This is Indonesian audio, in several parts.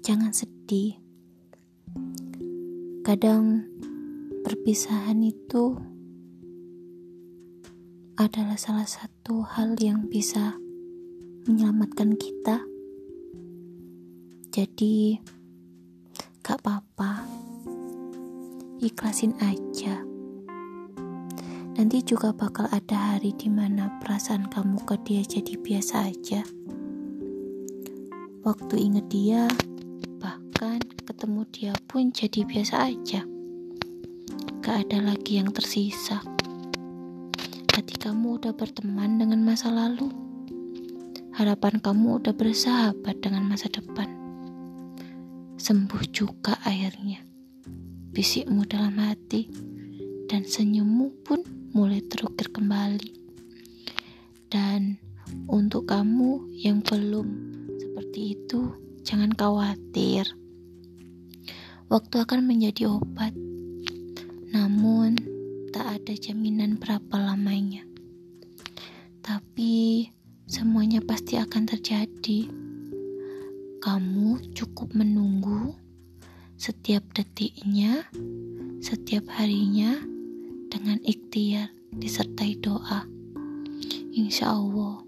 Jadi, kadang perpisahan itu adalah salah satu hal yang bisa menyelamatkan kita. Jadi, gak apa-apa, ikhlasin aja. Nanti juga bakal ada hari di mana perasaan kamu ke dia jadi biasa aja. Waktu inget dia, ketemu dia pun jadi biasa aja. Gak ada lagi yang tersisa. Hati kamu udah berteman dengan masa lalu. Harapan kamu udah bersahabat dengan masa depan. Sembuh juga akhirnya. Bisikmu dalam hati dan senyummu pun mulai terukir kembali. Dan untuk kamu yang belum seperti itu, jangan khawatir. Waktu akan menjadi obat, namun tak ada jaminan berapa lamanya. Tapi semuanya pasti akan terjadi. Kamu cukup menunggu setiap detiknya, setiap harinya dengan ikhtiar disertai doa. Insya Allah,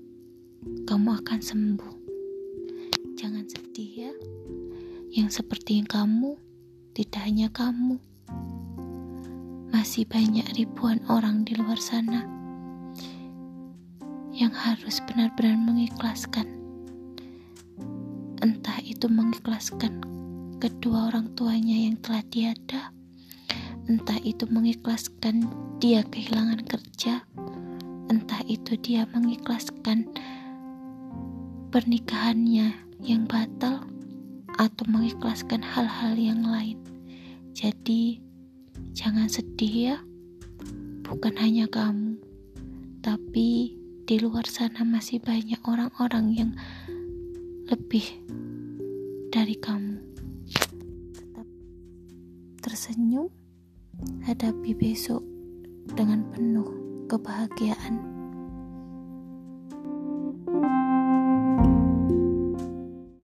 kamu akan sembuh. Jangan sedih ya. Yang seperti kamu, tidak hanya kamu. Masih banyak ribuan orang di luar sana yang harus benar-benar mengikhlaskan. Entah itu mengikhlaskan kedua orang tuanya yang telah tiada, entah itu mengikhlaskan dia kehilangan kerja, entah itu dia mengikhlaskan pernikahannya yang batal atau mengikhlaskan hal-hal yang lain. Jadi, jangan sedih ya. Bukan hanya kamu, tapi di luar sana masih banyak orang-orang yang lebih dari kamu. Tetap tersenyum, hadapi besok dengan penuh kebahagiaan.